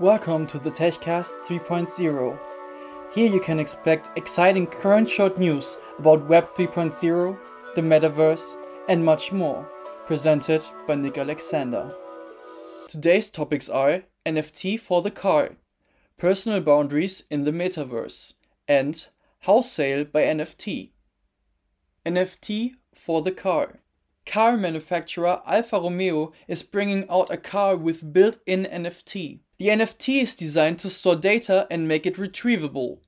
Welcome to the TechCast 3.0. Here you can expect exciting current short news about Web 3.0, the metaverse, and much more, presented by Nick Alexander. Today's topics are NFT for the car, personal boundaries in the metaverse, and house sale by NFT. NFT for the car. Car manufacturer Alfa Romeo is bringing out a car with built in NFT. The NFT is designed to store data and make it retrievable.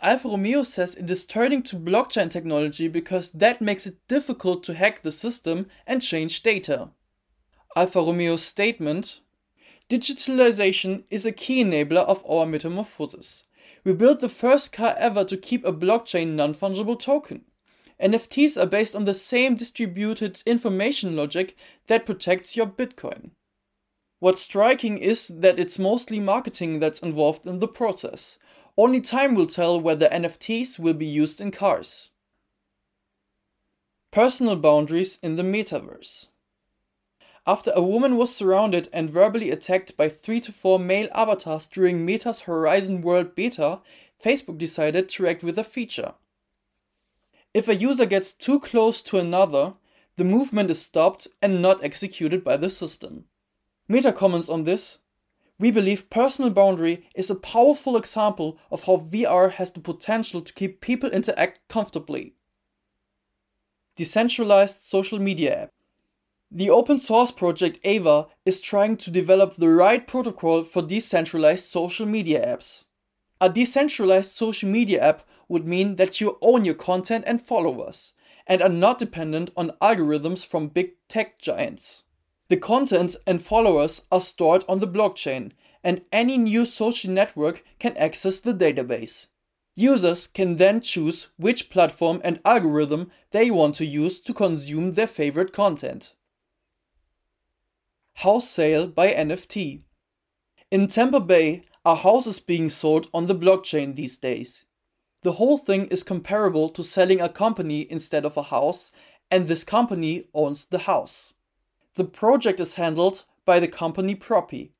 Alfa Romeo says it is turning to blockchain technology because that makes it difficult to hack the system and change data. Alfa Romeo's statement Digitalization is a key enabler of our metamorphosis. We built the first car ever to keep a blockchain non fungible token. NFTs are based on the same distributed information logic that protects your Bitcoin. What's striking is that it's mostly marketing that's involved in the process. Only time will tell whether NFTs will be used in cars. Personal boundaries in the metaverse. After a woman was surrounded and verbally attacked by 3 to 4 male avatars during Meta's Horizon World beta, Facebook decided to act with a feature. If a user gets too close to another, the movement is stopped and not executed by the system. Meta comments on this We believe personal boundary is a powerful example of how VR has the potential to keep people interact comfortably. Decentralized social media app. The open source project Aava is trying to develop the right protocol for decentralized social media apps. A decentralized social media app would mean that you own your content and followers, and are not dependent on algorithms from big tech giants. The contents and followers are stored on the blockchain, and any new social network can access the database. Users can then choose which platform and algorithm they want to use to consume their favorite content. House sale by NFT. In Tampa Bay, a house is being sold on the blockchain these days. The whole thing is comparable to selling a company instead of a house, and this company owns the house. The project is handled by the company Propy.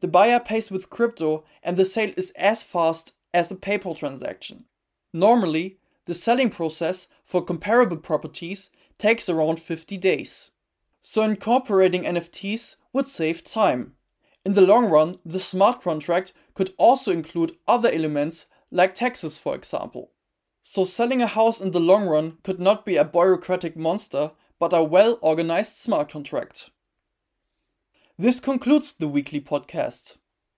The buyer pays with crypto, and the sale is as fast as a PayPal transaction. Normally, the selling process for comparable properties takes around 50 days. So incorporating NFTs would save time. In the long run, the smart contract could also include other elements like taxes, for example. So selling a house in the long run could not be a bureaucratic monster, but a well organized smart contract. This concludes the weekly podcast.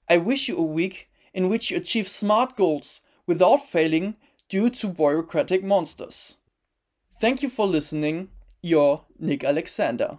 I wish you a week in which you achieve smart goals without failing due to bureaucratic monsters. Thank you for listening. Your Nick Alexander.